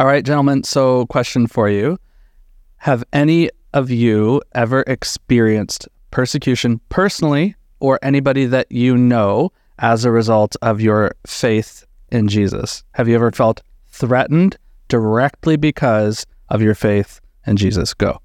All right, gentlemen. So, question for you Have any of you ever experienced persecution personally or anybody that you know as a result of your faith in Jesus? Have you ever felt threatened directly because of your faith in Jesus? Go.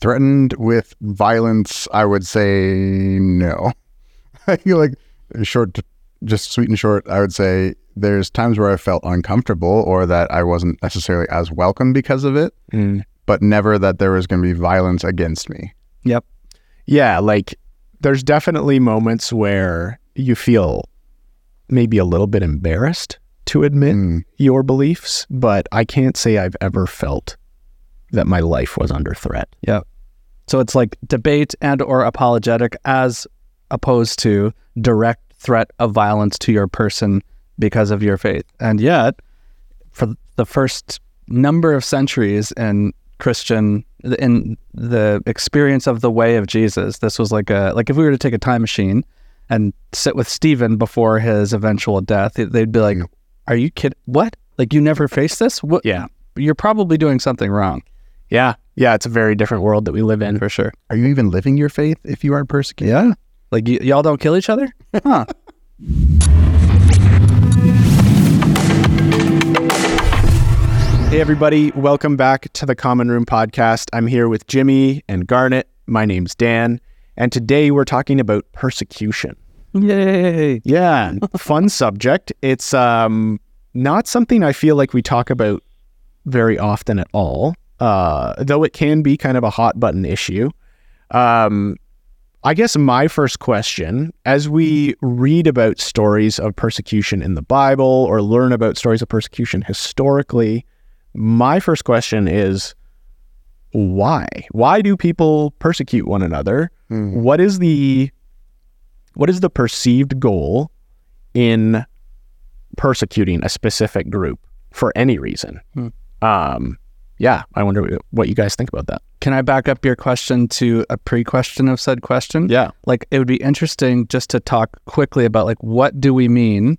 Threatened with violence, I would say no. I feel like short, just sweet and short, I would say there's times where I felt uncomfortable or that I wasn't necessarily as welcome because of it, Mm. but never that there was going to be violence against me. Yep. Yeah, like there's definitely moments where you feel maybe a little bit embarrassed to admit Mm. your beliefs, but I can't say I've ever felt that my life was under threat. Yep. So it's like debate and or apologetic as opposed to direct threat of violence to your person because of your faith. And yet, for the first number of centuries in Christian in the experience of the way of Jesus, this was like a like if we were to take a time machine and sit with Stephen before his eventual death, they'd be like. "Are you kidding? What? Like you never faced this? What? Yeah. You're probably doing something wrong Yeah. Yeah, it's a very different world that we live in. for sure." Are you even living your faith if you aren't persecuted? Yeah. Like y- y'all don't kill each other? Huh. Hey, everybody. Welcome back to the Common Room Podcast. I'm here with Jimmy and Garnet. My name's Dan. And today we're talking about persecution. Yay. Yeah, fun subject. It's um, not something I feel like we talk about very often at all, uh, though it can be kind of a hot button issue. Um, I guess my first question, as we read about stories of persecution in the Bible or learn about stories of persecution historically, my first question is why? Why do people persecute one another? Mm. What is the what is the perceived goal in persecuting a specific group for any reason? Hmm. Um, yeah, I wonder what you guys think about that. Can I back up your question to a pre-question of said question? Yeah. Like it would be interesting just to talk quickly about like what do we mean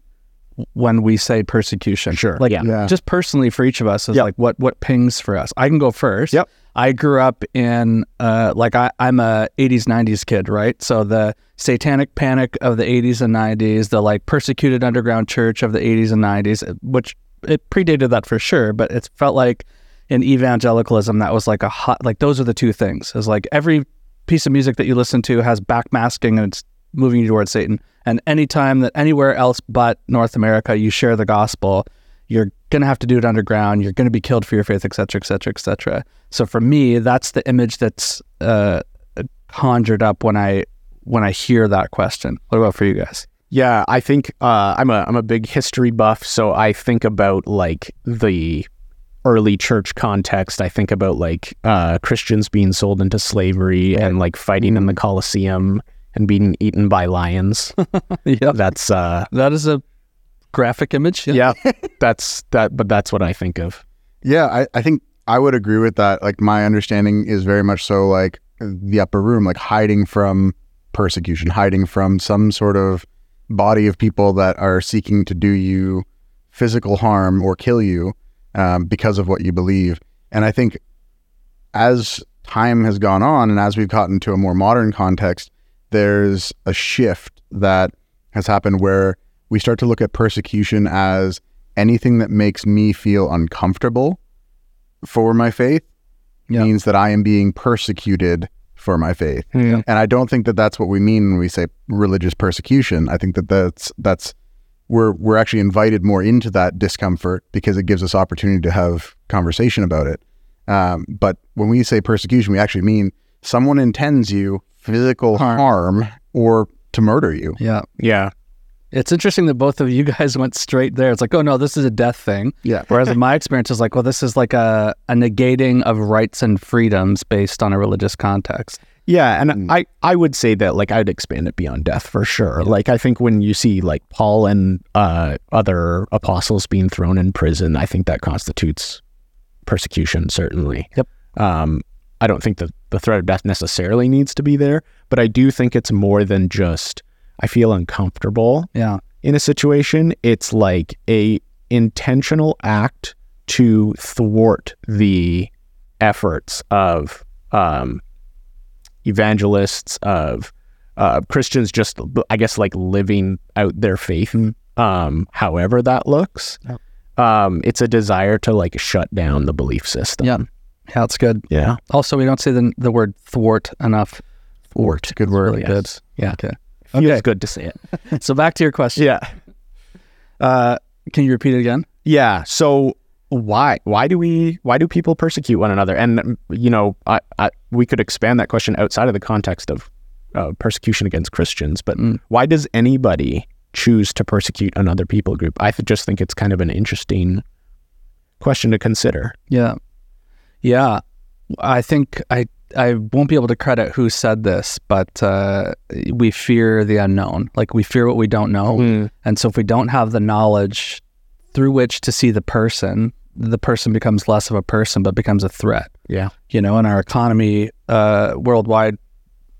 when we say persecution? Sure. Like Yeah. Yeah. just personally for each of us is Yep. like what what pings for us. I can go first. Yep. I grew up in uh like I, I'm a 80s 90s kid, right? So the satanic panic of the 80s and 90s, the like persecuted underground church of the 80s and 90s, which it predated that for sure, but it felt like in evangelicalism that was like a hot like those are the two things. Is like every piece of music that you listen to has backmasking and it's moving you towards Satan. And anytime that anywhere else but North America you share the gospel, you're gonna have to do it underground. You're gonna be killed for your faith, et cetera, et cetera, et cetera. So for me, that's the image that's uh, conjured up when I when I hear that question. What about for you guys? Yeah, I think uh, I'm a I'm a big history buff, so I think about like the early church context. I think about like uh, Christians being sold into slavery and like fighting in the Colosseum and being eaten by lions. yeah, That's uh, that is a graphic image. yeah, that's that. But that's what I think of. Yeah, I, I think I would agree with that. Like my understanding is very much so like the upper room, like hiding from persecution, hiding from some sort of body of people that are seeking to do you physical harm or kill you um, because of what you believe. And I think as time has gone on and as we've gotten to a more modern context, there's a shift that has happened where we start to look at persecution as anything that makes me feel uncomfortable for my faith Yeah. means that I am being persecuted for my faith. Yeah. And I don't think that that's what we mean when we say religious persecution. I think that that's that's we're we're actually invited more into that discomfort because it gives us opportunity to have conversation about it. Um, but when we say persecution, we actually mean someone intends you physical Harm. harm or to murder you. Yeah. Yeah, It's interesting that both of you guys went straight there. It's like, oh no, this is a death thing. Yeah. Whereas in my experience is like, well, this is like a, a negating of rights and freedoms based on a religious context. Yeah, and Mm. I, I would say that like I'd expand it beyond death for sure. Like I think when you see like Paul and uh, other apostles being thrown in prison, I think that constitutes persecution certainly. Yep. Um, I don't think that the threat of death necessarily needs to be there, but I do think it's more than just I feel uncomfortable Yeah. in a situation. It's like a intentional act to thwart the efforts of um, evangelists of uh, Christians just I guess like living out their faith um, however that looks Yep. um, it's a desire to like shut down the belief system Yeah. Yeah, that's good. yeah Also, we don't say the the word thwart enough. Thwart. Good word. Really good. Yeah Okay. feels Okay. good to say it So back to your question. yeah Uh, can you repeat it again? Yeah. So why why do we why do people persecute one another? And you know, I, I we could expand that question outside of the context of uh, persecution against Christians, but Mm. why does anybody choose to persecute another people group? I th- just think it's kind of an interesting question to consider. Yeah. Yeah. I think I I won't be able to credit who said this, but uh, we fear the unknown. Like we fear what we don't know. And so if we don't have the knowledge through which to see the person, the person becomes less of a person but becomes a threat. Yeah. You know, and our economy uh, worldwide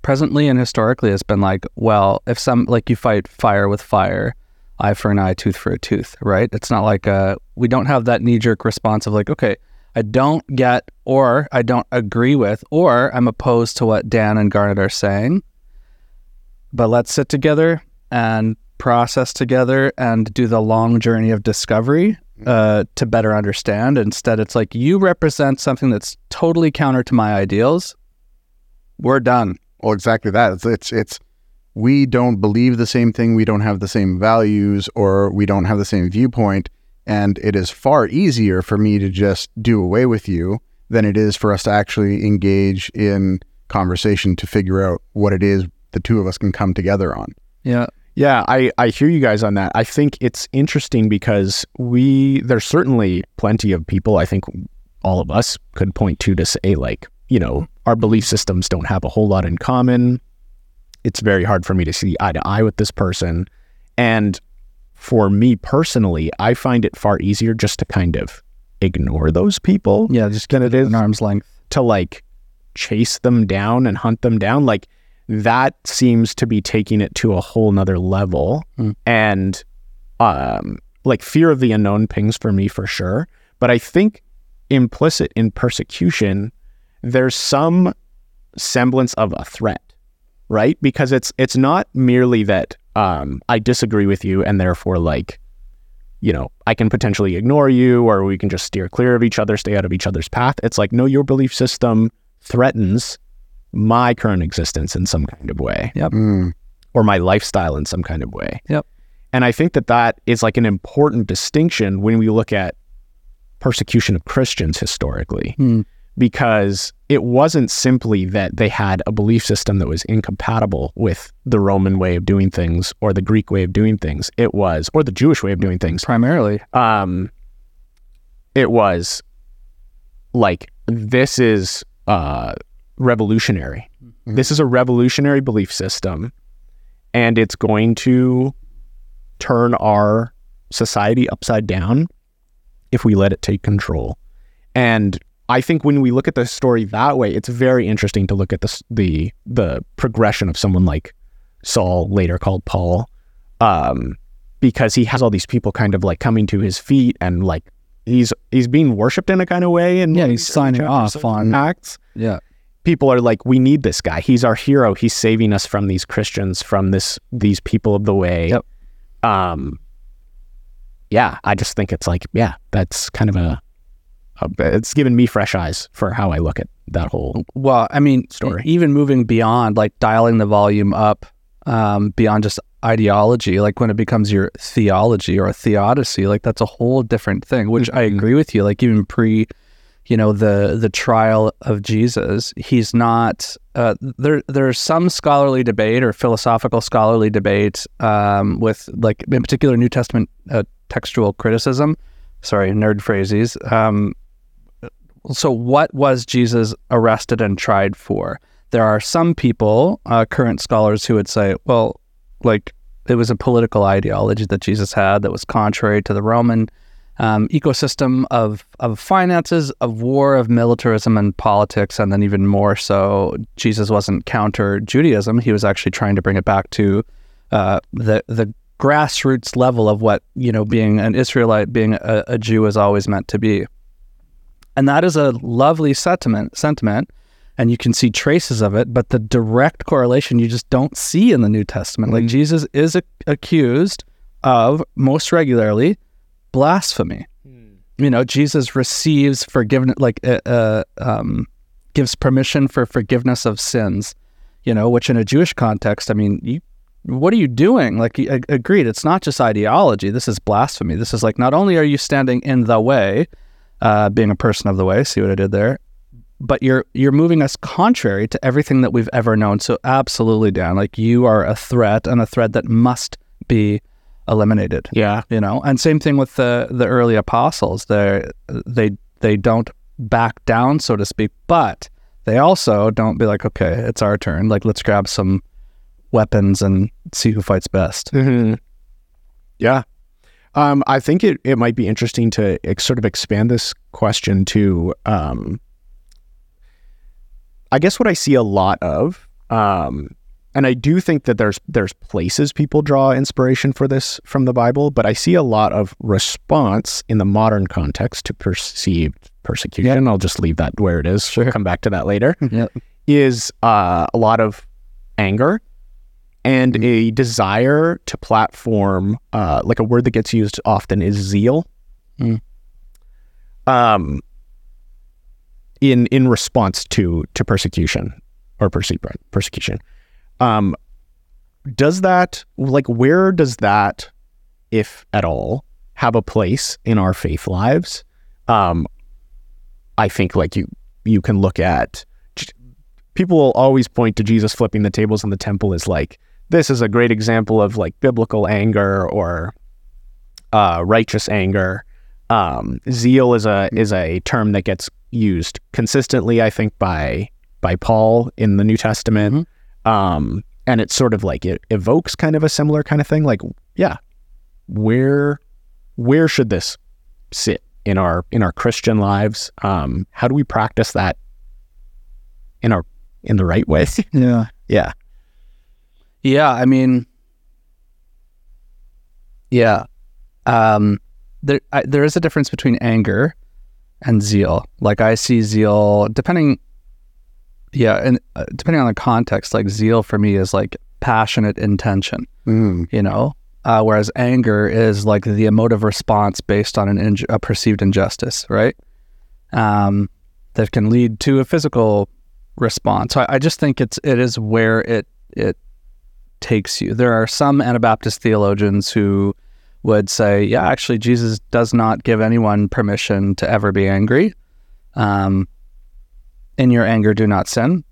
presently and historically has been like, well, if some like you fight fire with fire, eye for an eye, tooth for a tooth, right? It's not like uh we don't have that knee jerk response of like, okay, I don't get or I don't agree with or I'm opposed to what Dan and Garnet are saying. But let's sit together and process together and do the long journey of discovery uh, to better understand. Instead, it's like you represent something that's totally counter to my ideals. We're done. Well, exactly that. It's, it's it's we don't believe the same thing, we don't have the same values, or we don't have the same viewpoint, and it is far easier for me to just do away with you than it is for us to actually engage in conversation to figure out what it is the two of us can come together on. Yeah. Yeah, I, I hear you guys on that. I think it's interesting because we there's certainly plenty of people I think all of us could point to to say like, you know, our belief systems don't have a whole lot in common. It's very hard for me to see eye to eye with this person. And for me personally, I find it far easier just to kind of ignore those people Yeah. Just get it it is an arm's length. to like chase them down and hunt them down like that seems to be taking it to a whole nother level. Hmm. and um like fear of the unknown pings for me for sure. But i think implicit in persecution there's some semblance of a threat right? Because it's it's not merely that um i disagree with you and therefore like you know i can potentially ignore you or we can just steer clear of each other stay out of each other's path. It's like no your belief system threatens my current existence in some kind of way Mm. or my lifestyle in some kind of way. Yep. And I think that that is like an important distinction when we look at persecution of Christians historically, Hmm. because it wasn't simply that they had a belief system that was incompatible with the Roman way of doing things or the Greek way of doing things. It was, or the Jewish way of doing things. Primarily. Um, it was like this is uh, revolutionary. This is a revolutionary belief system, and it's going to turn our society upside down if we let it take control. And I think when we look at the story that way, it's very interesting to look at the the the progression of someone like Saul, later called Paul, um, because he has all these people kind of like coming to his feet and like he's he's being worshipped in a kind of way and Yeah, he's signing off on- acts Yeah. People are like, we need this guy. He's our hero. He's saving us from these Christians, from this these people of the way. Yep. Um. Yeah, I just think it's like, yeah, that's kind of a, a. It's given me fresh eyes for how I look at that whole. Well, I mean, Story. even moving beyond like dialing the volume up um, beyond just ideology, like when it becomes your theology or a theodicy, like that's a whole different thing. Which I Mhm. agree with you. Like even pre, you know, the the trial of Jesus, he's not. Uh, there there's some scholarly debate or philosophical scholarly debate um, with like in particular New Testament uh, textual criticism. Sorry, nerd phrases. Um, so what was Jesus arrested and tried for? There are some people, uh, current scholars, who would say, well, like it was a political ideology that Jesus had that was contrary to the Roman um, ecosystem of of finances, of war, of militarism and politics, and then even more so, Jesus wasn't counter Judaism. He was actually trying to bring it back to uh, the the grassroots level of what you know being an Israelite, being a, a Jew is always meant to be. And that is a lovely sentiment sentiment and you can see traces of it, but the direct correlation you just don't see in the New Testament. Like Mhm. Jesus is a- accused of most regularly blasphemy. You know, Jesus receives forgiveness, like uh, uh, um, gives permission for forgiveness of sins. You know, which in a Jewish context, I mean, you, what are you doing? Like, agreed, it's not just ideology. This is blasphemy. This is like not only are you standing in the way, uh, being a person of the way. See what I did there? but you're you're moving us contrary to everything that we've ever known. So absolutely, Dan, like you are a threat and a threat that must be eliminated. Yeah. You know, and same thing with the the early apostles. They they they don't back down, so to speak, but they also don't be like, okay, it's our turn. Like let's grab some weapons and see who fights best. hmm Yeah. Um, I think it, it might be interesting to ex- sort of expand this question to, um, I guess what I see a lot of, um, and I do think that there's there's places people draw inspiration for this from the Bible, but I see a lot of response in the modern context to perceived persecution. I'll just leave that where it is. We'll come back to that later. Yeah. Is uh, a lot of anger and a desire to platform uh, like a word that gets used often is zeal Mm. um in in response to to persecution or perceived persecution um does that like where does that if at all have a place in our faith lives? Um i think like you you can look at people will always point to Jesus flipping the tables in the temple as like this is a great example of like biblical anger or uh, righteous anger. Um, zeal is a is a term that gets used consistently, I think, by by Paul in the New Testament, um, and it's sort of like it evokes kind of a similar kind of thing. Like, yeah, where where should this sit in our in our Christian lives? Um, how do we practice that in our in the right way? Yeah. yeah. Yeah, I mean, yeah, um, there I, there is a difference between anger and zeal. Like I see zeal depending, yeah, and uh, depending on the context. Like zeal for me is like passionate intention, Mm. you know, uh, whereas anger is like the emotive response based on an inj- a perceived injustice, right? Um, that can lead to a physical response. So I, I just think it's it is where it it takes you. There are some Anabaptist theologians who would say, yeah, actually, Jesus does not give anyone permission to ever be angry. Um, in your anger, do not sin.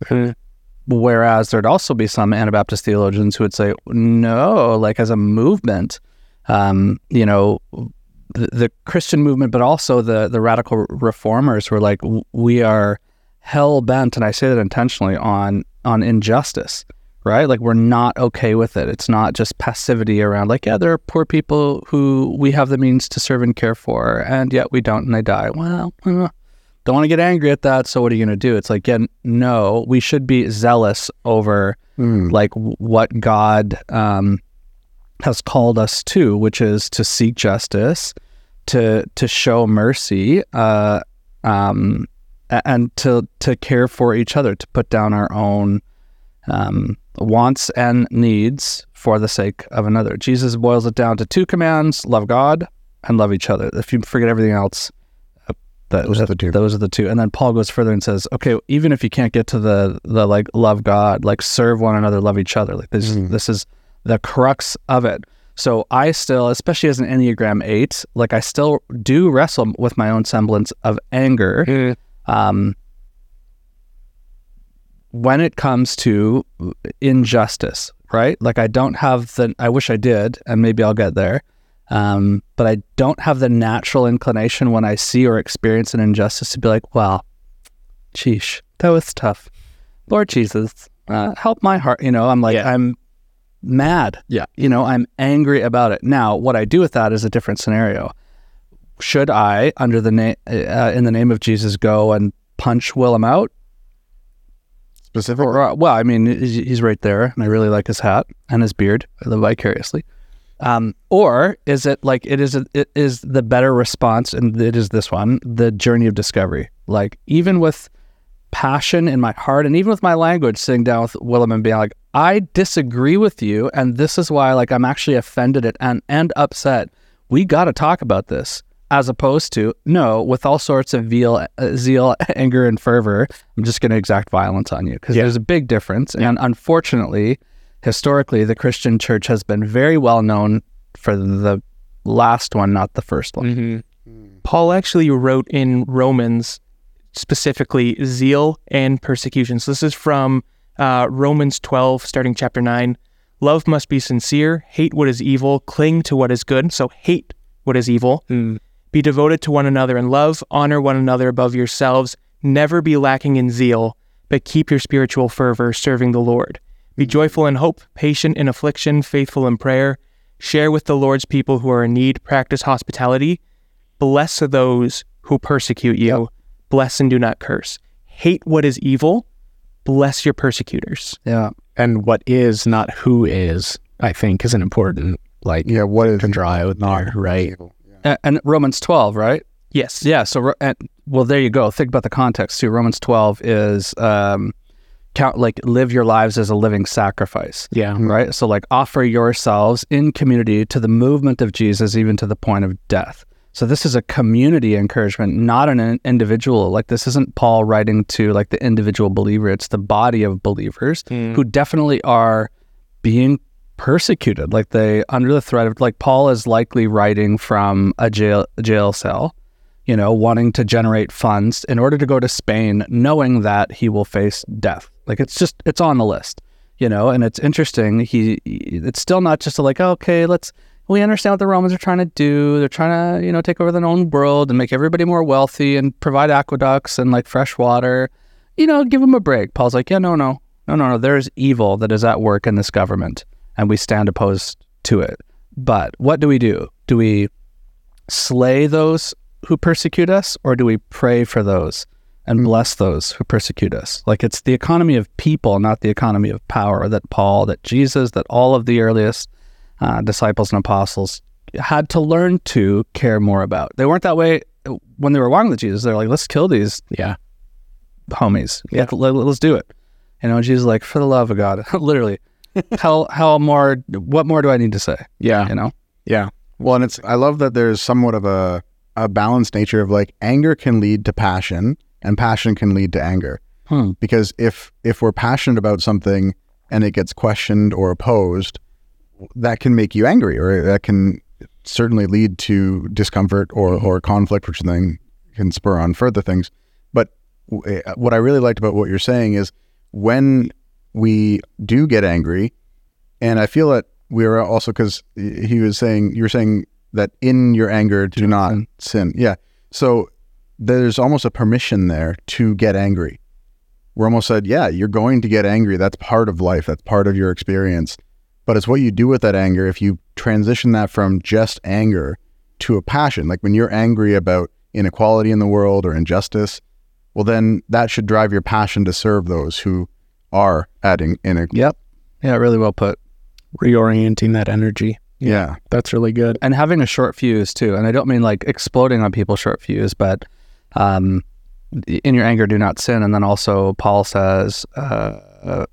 Whereas there'd also be some Anabaptist theologians who would say, no, like as a movement, um, you know, the, the Christian movement, but also the the radical reformers were like, we are hell bent, and I say that intentionally on on injustice, right? Like we're not okay with it. It's not just passivity around like, yeah, there are poor people who we have the means to serve and care for, and yet we don't, and they die. Well, uh, don't want to get angry at that. So what are you going to do? It's like, yeah, no, we should be zealous over Mm. like what God um, has called us to, which is to seek justice, to to show mercy, uh, um, and to to care for each other, to put down our own um, wants and needs for the sake of another. Jesus boils it down to two commands: love God and love each other. If you forget everything else, that, Those are the two. Those are the two. And then Paul goes further and says, okay, even if you can't get to the the like love God, like serve one another, love each other. Like this, Mhm. this is the crux of it. So I still, especially as an Enneagram Eight, like I still do wrestle with my own semblance of anger um, when it comes to injustice, right? Like I don't have the, I wish I did, and maybe I'll get there. Um, but I don't have the natural inclination when I see or experience an injustice to be like, well, sheesh, that was tough. Lord Jesus, uh, help my heart. You know, I'm like, Yeah. I'm mad. Yeah. You know, I'm angry about it. Now, what I do with that is a different scenario. Should I, under the name, uh, in the name of Jesus, go and punch Willem out? Specific. Or, uh, well, I mean, he's he's right there, and I really like his hat and his beard. I live vicariously. Um, or is it like it is it is the better response, and it is this one, the journey of discovery. Like even with passion in my heart, and even with my language, sitting down with Willem and being like, I disagree with you, and this is why like I'm actually offended at and and upset. We got to talk about this, as opposed to no, with all sorts of veal, uh, zeal, anger, and fervor. I'm just going to exact violence on you because Yeah. there's a big difference, and unfortunately historically, the Christian church has been very well known for the last one, not the first one. Mm-hmm. Hmm. Paul actually wrote in Romans specifically zeal and persecution. So this is from uh, Romans 12, starting chapter 9. Love must be sincere, hate what is evil, cling to what is good. So hate what is evil. Hmm. Be devoted to one another in love, honor one another above yourselves, never be lacking in zeal, but keep your spiritual fervor serving the Lord. Be joyful in hope, patient in affliction, faithful in prayer. Share with the Lord's people who are in need, practice hospitality. Bless those who persecute you. Bless and do not curse. Hate what is evil. Bless your persecutors. Yeah. And what is, not who is, I think is an important like Yeah, what is to draw out there, right? Yeah. And, and Romans 12, right? Yes. Yeah. So, and, well, there you go. Think about the context too. Romans 12 is um, count like live your lives as a living sacrifice. Yeah. Mm-hmm. right? So, like, offer yourselves in community to the movement of Jesus, even to the point of death. So, this is a community encouragement, not an individual. Like, this isn't Paul writing to like the individual believer, it's the body of believers hmm. who definitely are being persecuted. Like, they, under the threat of, like, Paul is likely writing from a jail, jail cell. You know, wanting to generate funds in order to go to Spain, knowing that he will face death. Like it's just, it's on the list you know and it's interesting. He it's still not just like okay let's we understand what the romans are trying to do. They're trying to you know take over the known world and make everybody more wealthy and provide aqueducts and like fresh water. You know give them a break. Paul's like yeah no no no no no. There's evil that is at work in this government and we stand opposed to it. But what do we do? Do we slay those who persecute us or do we pray for those and bless those who persecute us. Like it's the economy of people, not the economy of power that Paul, that Jesus, that all of the earliest uh, disciples and apostles had to learn to care more about. They weren't that way when they were walking with Jesus. They're like, let's kill these Yeah. homies. Like, let, us do it. You know, Jesus is like, for the love of God, literally. how how more? What more do I need to say? Yeah. You know? Yeah. Well, and it's I love that there's somewhat of a a balanced nature of like anger can lead to passion and passion can lead to anger. Hmm. Because if if we're passionate about something and it gets questioned or opposed, that can make you angry or that can certainly lead to discomfort or or conflict which then can spur on further things. But w- eh, what I really liked about what you're saying is when we do get angry and I feel that we are also because he was saying you're saying that in your anger do, not sin. sin. Yeah. So there's almost a permission there to get angry. We're almost said, yeah, you're going to get angry. That's part of life. That's part of your experience. But it's what you do with that anger. If you transition that from just anger to a passion, like when you're angry about inequality in the world or injustice, well, then that should drive your passion to serve those who are adding in. Yep. Yeah, really well put. Reorienting that energy. Yeah. That's really good. and having a short fuse too. And I don't mean like exploding on people short fuse, but um, in your anger, do not sin. And then also Paul says, uh, uh,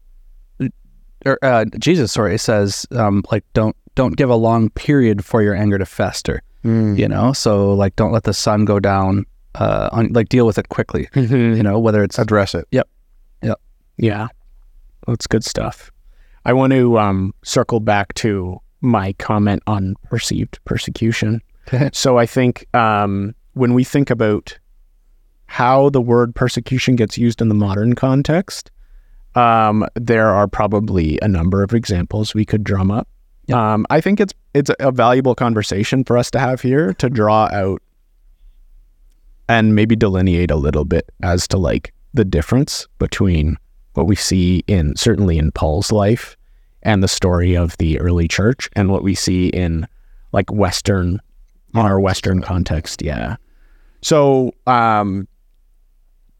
or uh, Jesus, sorry, says um, like don't don't give a long period for your anger to fester. Mm. You know, so like don't let the sun go down. Uh, on like deal with it quickly. You know, whether it's Address it. Yep. Yep. Yeah. That's good stuff. I want to um, circle back to my comment on perceived persecution. so I think um, when we think about how the word persecution gets used in the modern context, um, there are probably a number of examples we could drum up. Um, I think it's it's a valuable conversation for us to have here to draw out and maybe delineate a little bit as to like the difference between what we see in certainly in Paul's life and the story of the early church and what we see in like Western our Western context. Yeah. So um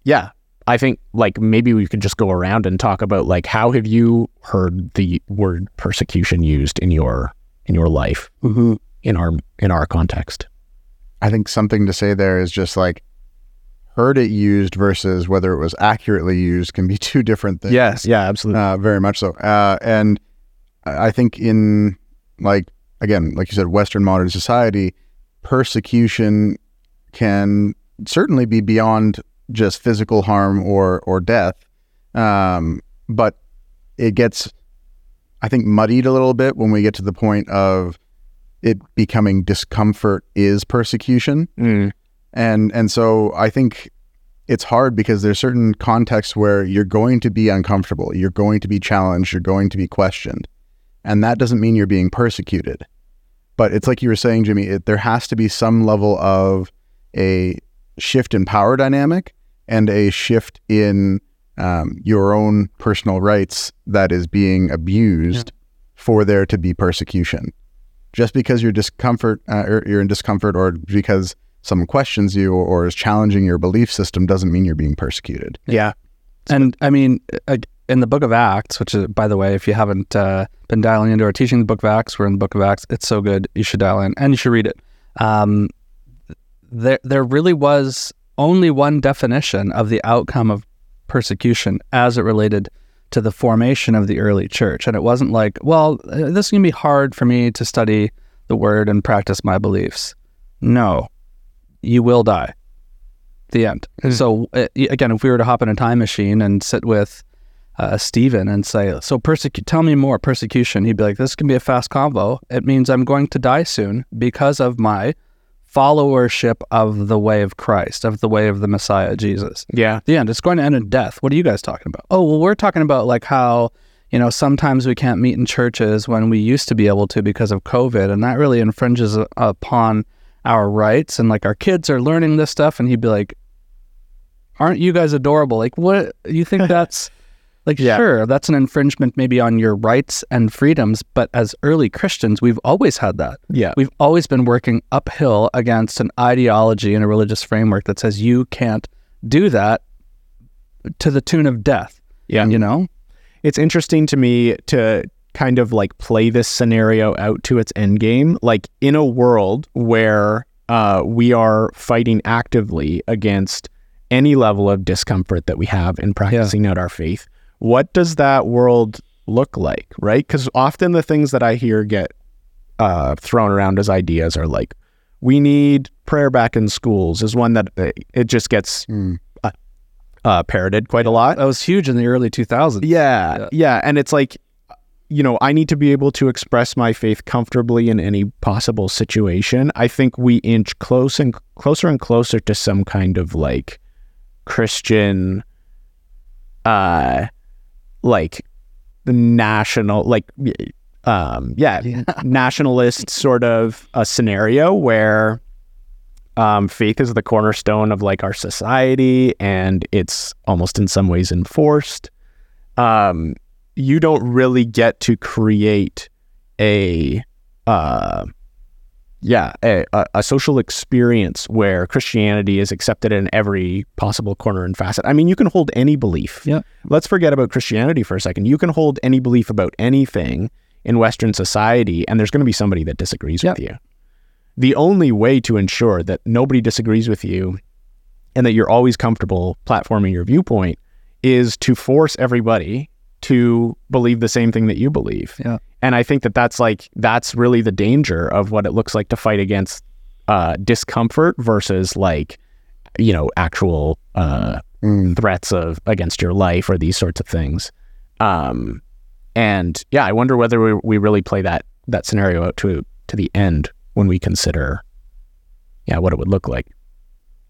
yeah, I think like maybe we could just go around and talk about like how have you heard the word persecution used in your in your life Mm-hmm. in our in our context. I think something to say there is just like heard it used versus whether it was accurately used can be two different things. Yes, yeah, absolutely. Uh, very much so. Uh, and I I think in like again, like you said, Western modern society, persecution can certainly be beyond just physical harm or or death. Um, but it gets, I think, muddied a little bit when we get to the point of it becoming discomfort is persecution Mm. and and so I think it's hard because there's certain contexts where you're going to be uncomfortable, you're going to be challenged, you're going to be questioned, and that doesn't mean you're being persecuted. But it's like you were saying, Jimmy. It, there has to be some level of a shift in power dynamic and a shift in um, your own personal rights that is being abused for there to be persecution. Just because you're discomfort, uh, or you're in discomfort, or because someone questions you or is challenging your belief system doesn't mean you're being persecuted. Yeah. And I mean, uh, in the book of Acts, which is, by the way, if you haven't uh, been dialing into our teaching, the book of Acts, we're in the book of Acts. It's so good. You should dial in and you should read it. Um, there, there really was only one definition of the outcome of persecution as it related to the formation of the early church. And it wasn't like, well, uh, this is going to be hard for me to study the word and practice my beliefs. No, you will die. The end. So uh, again, if we were to hop in a time machine and sit with uh, Stephen and say, "So persecute, tell me more persecution," he'd be like, "This can be a fast convo. It means I'm going to die soon because of my followership of the way of Christ, of the way of the Messiah Jesus." Yeah. The end. It's going to end in death. What are you guys talking about? Oh, well, we're talking about like how you know sometimes we can't meet in churches when we used to be able to because of COVID, and that really infringes upon our rights. And like our kids are learning this stuff, and he'd be like, "Aren't you guys adorable? Like, what you think that's?" Like, Yeah. sure, that's an infringement maybe on your rights and freedoms, but as early Christians, we've always had that. Yeah. We've always been working uphill against an ideology and a religious framework that says you can't do that to the tune of death. Yeah. You know? it's interesting to me to kind of like play this scenario out to its end game like in a world where uh, we are fighting actively against any level of discomfort that we have in practicing out our faith what does that world look like right because often the things that i hear get uh, thrown around as ideas are like we need prayer back in schools is one that uh, it just gets Mm. uh, parroted quite a lot That was huge in the early 2000s. yeah, Yeah. yeah, and it's like, you know, I need to be able to express my faith comfortably in any possible situation. I think we inch close and closer and closer to some kind of like Christian, uh, like the national, like, um, yeah, nationalist sort of a scenario where um, faith is the cornerstone of like our society and it's almost in some ways enforced. Um, you don't really get to create a uh, yeah a, a, social experience where christianity is accepted in every possible corner and facet i mean you can hold any belief Yeah. let's forget about christianity for a second you can hold any belief about anything in western society and there's going to be somebody that disagrees with you the only way to ensure that nobody disagrees with you and that you're always comfortable platforming your viewpoint is to force everybody to believe the same thing that you believe. Yeah. And I think that that's like that's really the danger of what it looks like to fight against uh, discomfort versus like you know actual uh, Mm. threats of against your life or these sorts of things. Um, and yeah, I wonder whether we, we really play that that scenario out to to the end when we consider yeah what it would look like.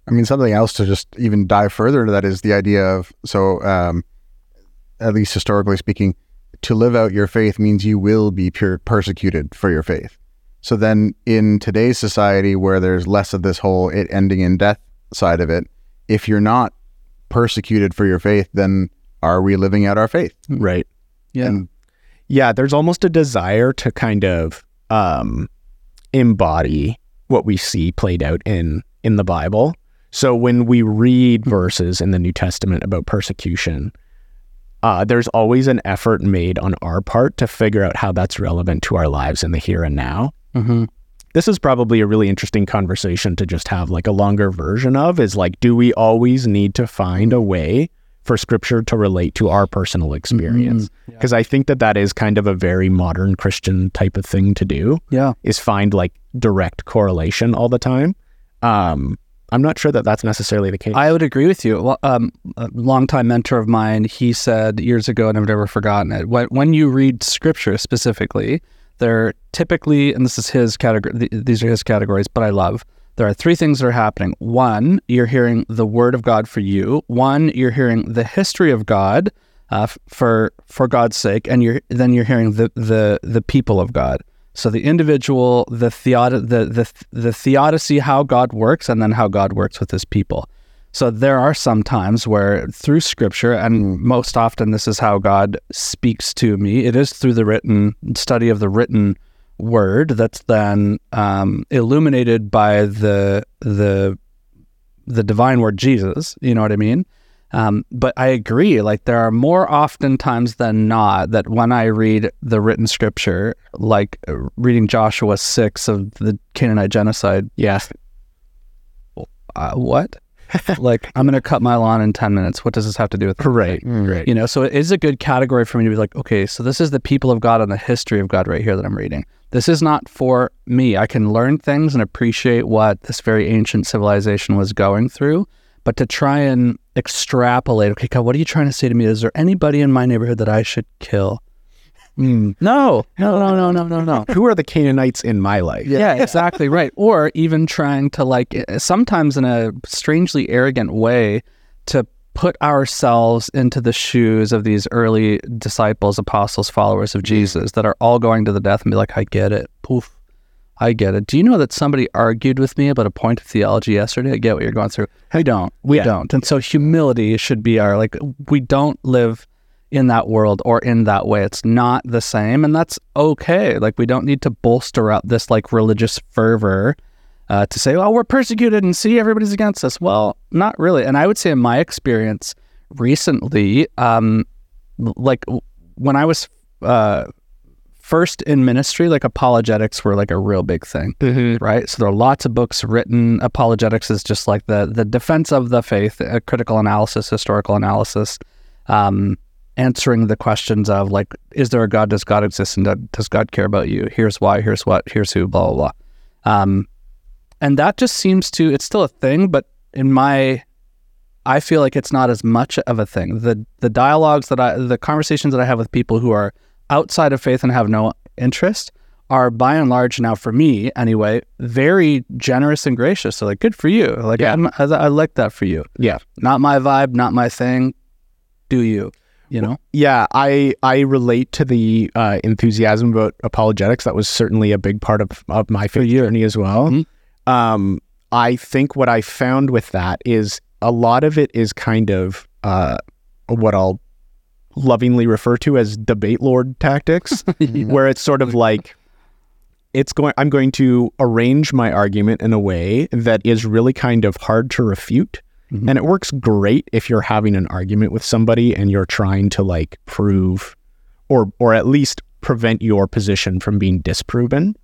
I mean, something else to just even dive further into that is the idea of so, um, at least historically speaking, to live out your faith means you will be pure persecuted for your faith. So then, in today's society where there's less of this whole it ending in death side of it, if you're not persecuted for your faith, then are we living out our faith? Right. Yeah. And yeah, there's almost a desire to kind of um, embody what we see played out in in the Bible. So when we read verses in the New Testament about persecution, uh, there's always an effort made on our part to figure out how that's relevant to our lives in the here and now. Mm-hmm. This is probably a really interesting conversation to just have like a longer version of is like, do we always need to find a way for scripture to relate to our personal experience? Yeah. Because I think that that is kind of a very modern Christian type of thing to do Yeah. is find like direct correlation all the time. Um, I'm not sure that that's necessarily the case. I would agree with you. Um, a longtime mentor of mine, he said years ago, and I've never forgotten it. When, when you read scripture specifically, they're typically, and this is his category, these are his categories, but I love, there are three things that are happening. One, you're hearing the word of God for you. One, you're hearing the history of God uh, for for God's sake, and you're then you're hearing the the the people of God. So the individual, the theod- the the the theodicy, how God works, and then how God works with His people. So there are some times where through Scripture, and most often this is how God speaks to me. It is through the written study of the written word that's then um, illuminated by the the the divine word Jesus. You know what I mean? Um, but I agree. Like there are more often times than not that when I read the written scripture, like uh, reading Joshua six of the Canaanite genocide, yeah. uh, what? like I'm going to cut my lawn in ten minutes. What does this have to do with? Right. Right. You know, so it is a good category for me to be like, okay, so this is the people of God and the history of God right here that I'm reading. This is not for me. I can learn things and appreciate what this very ancient civilization was going through, but to try and extrapolate, okay, God, what are you trying to say to me? Is there anybody in my neighborhood that I should kill? Mm, no, no, no, no, no, no, no. Who are the Canaanites in my life? Yeah, exactly right. Or even trying to like eh, sometimes in a strangely arrogant way to put ourselves into the shoes of these early disciples, apostles, followers of Jesus that are all going to the death and be like, I get it. Poof. I get it. Do you know that somebody argued with me about a point of theology yesterday? I get what you're going through. We don't. We Yeah. don't. And so humility should be our like we don't live in that world or in that way. It's not the same, and that's okay. Like we don't need to bolster up this like religious fervor uh, to say, "Well, we're persecuted and see everybody's against us." Well, not really. And I would say, in my experience recently, um, like when I was uh, first in ministry, like apologetics were like a real big thing Mm-hmm. right? So there are lots of books written. Apologetics is just like the the defense of the faith, a critical analysis, historical analysis, um, answering the questions of like, is there a God? Does God exist? And do- does God care about you? Here's why. Here's what. Here's who. Blah blah blah. Um, and that just seems to it's still a thing, but in my I feel like it's not as much of a thing. The the dialogues that I the conversations that I have with people who are outside of faith and have no interest are by and large now for me anyway very generous and gracious. So like good for you. Like Yeah. I, I like that for you. Yeah. Not my vibe, not my thing. Do you? You know? Yeah, I I relate to the uh, enthusiasm about apologetics. That was certainly a big part of, of my faith journey as well. Mhm. Um, I think what I found with that is a lot of it is kind of uh, what I'll lovingly refer to as debate lord tactics, where it's sort of like it's going. I'm going to arrange my argument in a way that is really kind of hard to refute. Mhm. And it works great if you're having an argument with somebody and you're trying to like prove or or at least prevent your position from being disproven.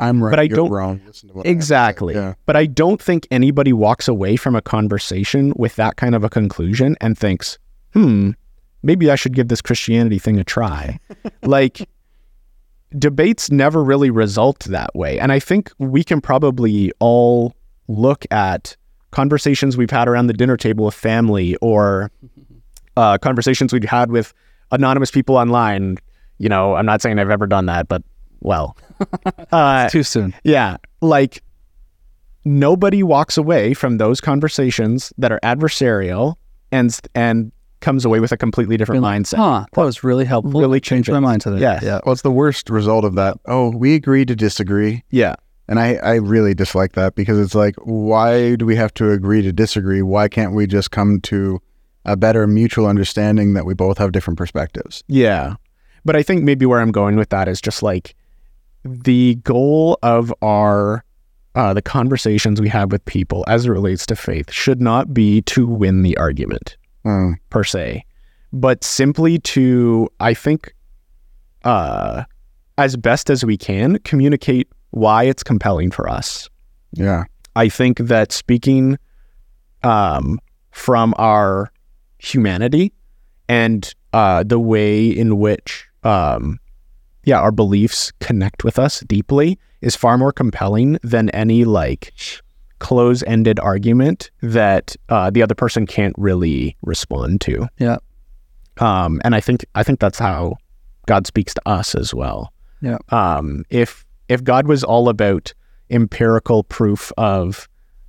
I'm right. But I you're don't- wrong. Listen to what I have to say. Exactly. Yeah. But I don't think anybody walks away from a conversation with that kind of a conclusion and thinks, "Hmm, maybe I should give this Christianity thing a try." like debates never really result that way. And I think we can probably all look at conversations we've had around the dinner table with family or uh, conversations we've had with anonymous people online. You know, I'm not saying I've ever done that, but well, uh, Too soon. yeah, like nobody walks away from those conversations that are adversarial and and comes away with a completely different mindset. Huh. That was really helpful. Really changed my convinced. mind today. Yes. Yeah. Well, it's the worst result of that. Oh, we agree to disagree. Yeah, And I, I really dislike that because it's like, why do we have to agree to disagree? Why can't we just come to a better mutual understanding that we both have different perspectives? yeah. But I think maybe where I'm going with that is just like the goal of our uh, the conversations we have with people as it relates to faith should not be to win the argument. Mm. per se, but simply to I think uh as best as we can communicate why it's compelling for us. Yeah. I think that speaking um, from our humanity and uh, the way in which, um, yeah, our beliefs connect with us deeply is far more compelling than any like close-ended argument that uh, the other person can't really respond to. Yeah. Um, and I think I think that's how God speaks to us as well. Yeah. Um, if if God was all about empirical proof of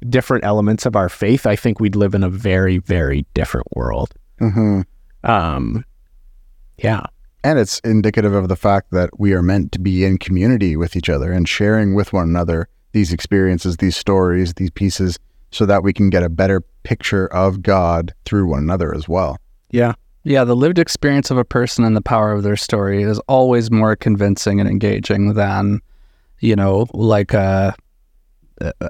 different elements of our faith, I think we'd live in a very, very different world. hmm Um, yeah. And it's indicative of the fact that we are meant to be in community with each other and sharing with one another these experiences, these stories, these pieces, so that we can get a better picture of God through one another as well. Yeah. Yeah, the lived experience of a person and the power of their story is always more convincing and engaging than, you know, like a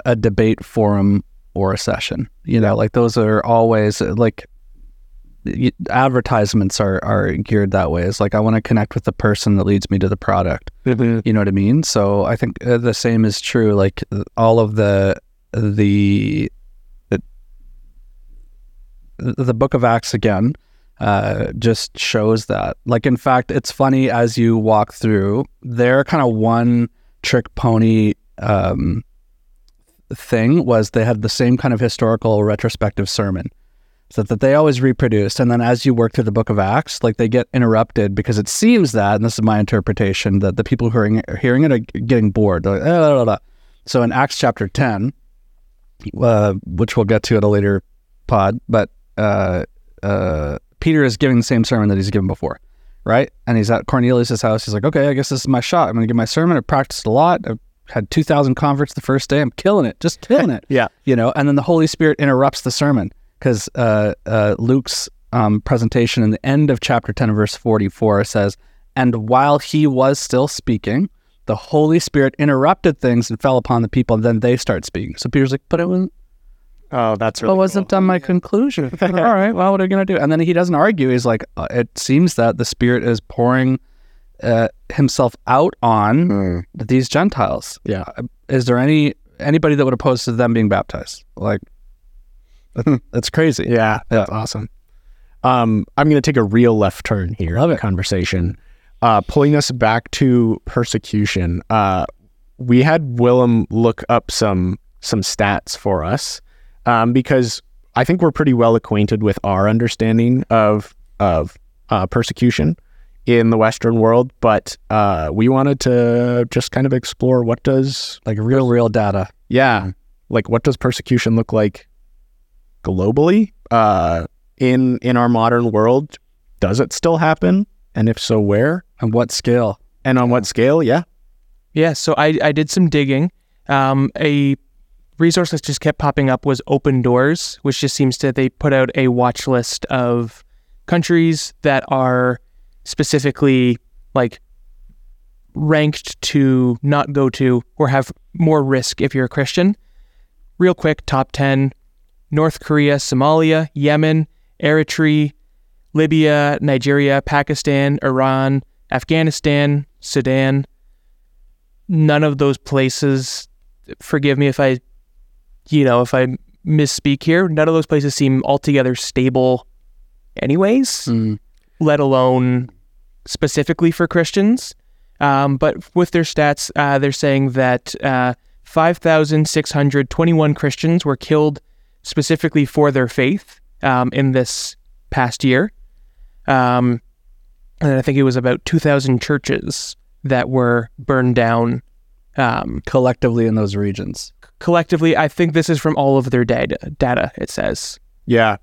a, debate forum or a session. You know, like those are always like advertisements are are geared that way. It's like I want to connect with the person that leads me to the product. You know what I mean? So I think uh, the same is true. Like uh, all of the the the, the Book of Acts again uh, just shows that. Like in fact, it's funny as you walk through. Their kind of one trick pony um, thing was they had the same kind of historical retrospective sermon. So that they always reproduced, and then as you work through the Book of Acts, like they get interrupted because it seems that, and this is my interpretation, that the people who are hearing, it are getting bored. Like, "Ah, blah, blah, blah." So in Acts chapter ten, uh, which we'll get to at a later pod, but uh, uh, Peter is giving the same sermon that he's given before, right? And he's at Cornelius' house. He's like, okay, I guess this is my shot. I'm going to give my sermon. I've practiced a lot. I've had 2,000 converts the first day. I'm killing it, just killing it. Yeah. You know, and then the Holy Spirit interrupts the sermon because uh, uh, Luke's um, presentation in the end of chapter 10, verse 44 says, And while he was still speaking, the Holy Spirit interrupted things and fell upon the people, and then they start speaking. So Peter's like, But it wasn't. Oh, that's what wasn't done my conclusion. All right, well, what are you going to do? And then he doesn't argue. He's like, uh, it seems that the Spirit is pouring uh, himself out on Mm. these Gentiles. Yeah. Uh, Is there any anybody that would oppose to them being baptized? Like, that's crazy. Yeah, that's awesome. Um, I'm going to take a real left turn here. Love it. Conversation, uh, pulling us back to persecution. Uh, we had Willem look up some some stats for us um, because I think we're pretty well acquainted with our understanding of of uh, persecution in the Western world, but uh, we wanted to just kind of explore what does Like real, real data. yeah. Like what does persecution look like globally? Uh in in our modern world, does it still happen? And if so, where? And what scale? And on what scale? Yeah. Yeah, so I, I did some digging. Um, a resource that just kept popping up was Open Doors, which just seems to they put out a watch list of countries that are specifically like ranked to not go to or have more risk if you're a Christian. Real quick, top 10 North Korea, Somalia, Yemen, Eritrea, Libya, Nigeria, Pakistan, Iran, Afghanistan, Sudan. None of those places, forgive me if I, you know, if I misspeak here, none of those places seem altogether stable, anyways, Mm. let alone specifically for Christians. Um, but with their stats, uh, they're saying that uh, 5,621 Christians were killed specifically for their faith um, in this past year. Um, and I think it was about 2,000 churches that were burned down um, Collectively in those regions. collectively. I think this is from all of their data, data it says. Yeah.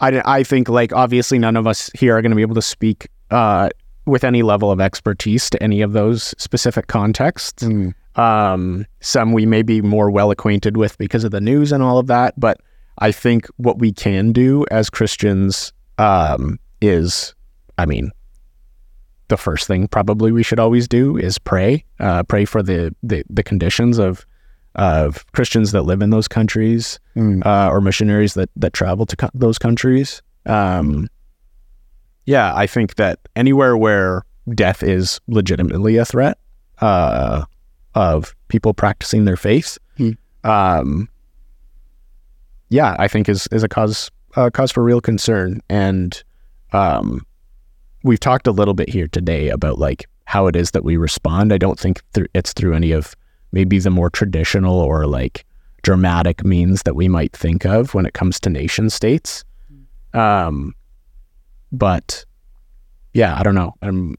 I, I think like obviously none of us here are going to be able to speak uh, with any level of expertise to any of those specific contexts. Mm. Um, some we may be more well acquainted with because of the news and all of that, but I think what we can do as Christians um, is, I mean, the first thing probably we should always do is pray. Uh, pray for the, the the conditions of of Christians that live in those countries Mm. uh, or missionaries that that travel to co- those countries. Um, yeah, I think that anywhere where death is legitimately a threat uh, of people practicing their faith, Hmm. um, yeah, I think is is a cause a cause for real concern. And um, we've talked a little bit here today about like how it is that we respond. I don't think thr it's through any of maybe the more traditional or like dramatic means that we might think of when it comes to nation states. Um, but yeah, I don't know. I'm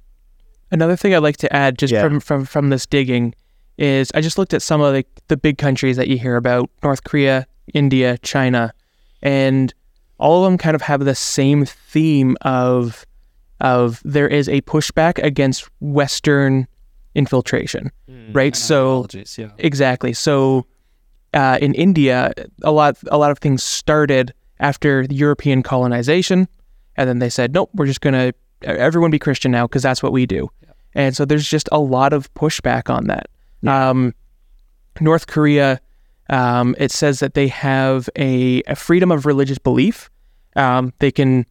Another thing I'd like to add, just Yeah. from, from from this digging, is I just looked at some of the, the big countries that you hear about: North Korea, India, China, and all of them kind of have the same theme of of there is a pushback against Western infiltration, right? So yeah. Exactly. So uh, in India, a lot a lot of things started after European colonization, and then they said, nope, we're just gonna everyone be Christian now because that's what we do. And so there's just a lot of pushback on that. Um, North Korea, um, it says that they have a, a freedom of religious belief. Um, they can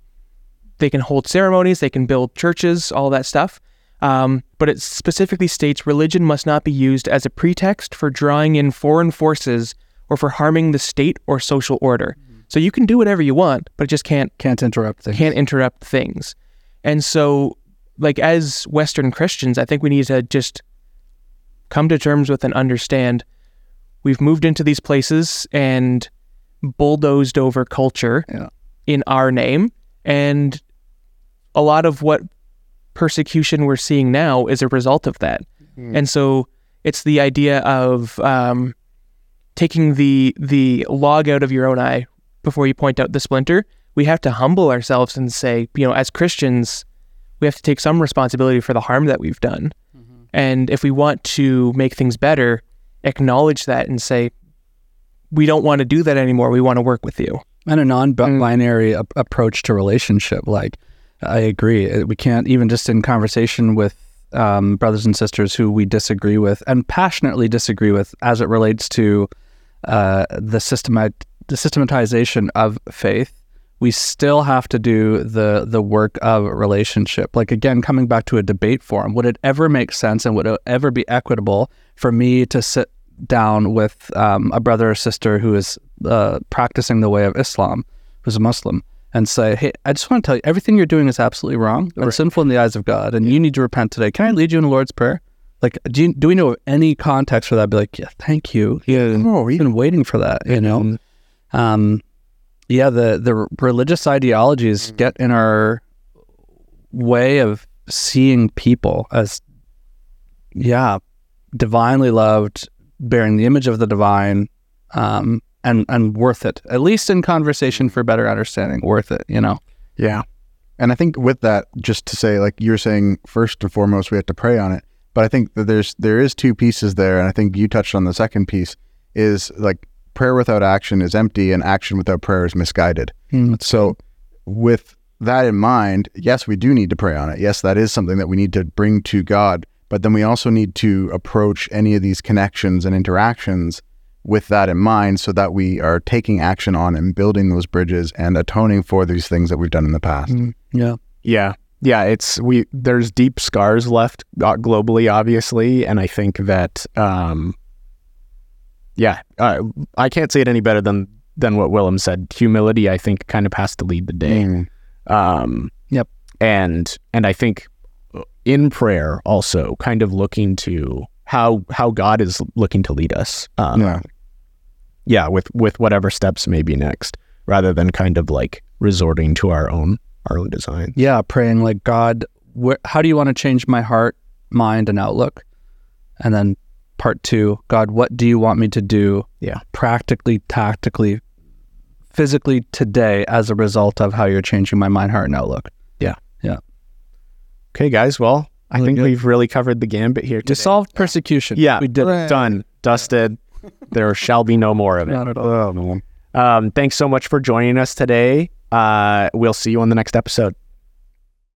they can hold ceremonies, they can build churches, all that stuff. Um, but it specifically states religion must not be used as a pretext for drawing in foreign forces or for harming the state or social order. So you can do whatever you want, but it just can't Can't interrupt things. can't interrupt things. And so, like as Western Christians, I think we need to just come to terms with and understand we've moved into these places and bulldozed over culture Yeah. in our name, and a lot of what persecution we're seeing now is a result of that. And so, it's the idea of um, taking the the log out of your own eye before you point out the splinter. We have to humble ourselves and say, you know, as Christians, we have to take some responsibility for the harm that we've done. And if we want to make things better, acknowledge that and say, we don't want to do that anymore. We want to work with you. and a non-binary ap- approach to relationship. Like, I agree. Uh, We can't even just in conversation with um, brothers and sisters who we disagree with and passionately disagree with as it relates to uh, the systemat the systematization of faith. We still have to do the the work of relationship. Like again, coming back to a debate forum, would it ever make sense and would it ever be equitable for me to sit down with um, a brother or sister who is uh, practicing the way of Islam, who's a Muslim, and say, "Hey, I just want to tell you, everything you're doing is absolutely wrong and sinful in the eyes of God, and you need to repent today. Can I lead you in the Lord's prayer?" Like, do, you, do we know of any context for that? Be like, yeah, thank you. Yeah, oh, we've been waiting for that. You know, um, yeah. The the religious ideologies get in our way of seeing people as, yeah, divinely loved, bearing the image of the divine, um, and and worth it. At least in conversation for better understanding, worth it. You know. yeah, And I think with that, just to say, like you're saying, first and foremost, we have to pray on it. But I think that there's there is two pieces there, and I think you touched on the second piece is like prayer without action is empty, and action without prayer is misguided. So, with that in mind, yes, we do need to pray on it. Yes, that is something that we need to bring to God. But then we also need to approach any of these connections and interactions with that in mind so that we are taking action on and building those bridges and atoning for these things that we've done in the past. Yeah. yeah, yeah. It's we. There's deep scars left uh, globally, obviously, and I think that, um, yeah, uh, I can't say it any better than than what Willem said. Humility, I think, kind of has to lead the day. Mm. Um, Yep. And and I think in prayer also kind of looking to how how God is looking to lead us. Um, Yeah. yeah, with with whatever steps may be next, rather than kind of like resorting to our own our own design. Yeah, praying like God, wh- how do you want to change my heart, mind, and outlook? And then part two, God, what do you want me to do? Yeah. practically, tactically, physically today as a result of how you're changing my mind, heart, and outlook. Yeah yeah okay, guys. Well, I Really think good. we've really covered the gambit here. today. Dissolved persecution. Yeah, we did Hooray. it. done, dusted. there shall be no more of it. Not at all. Oh, man. Um, thanks so much for joining us today. Uh, we'll see you on the next episode.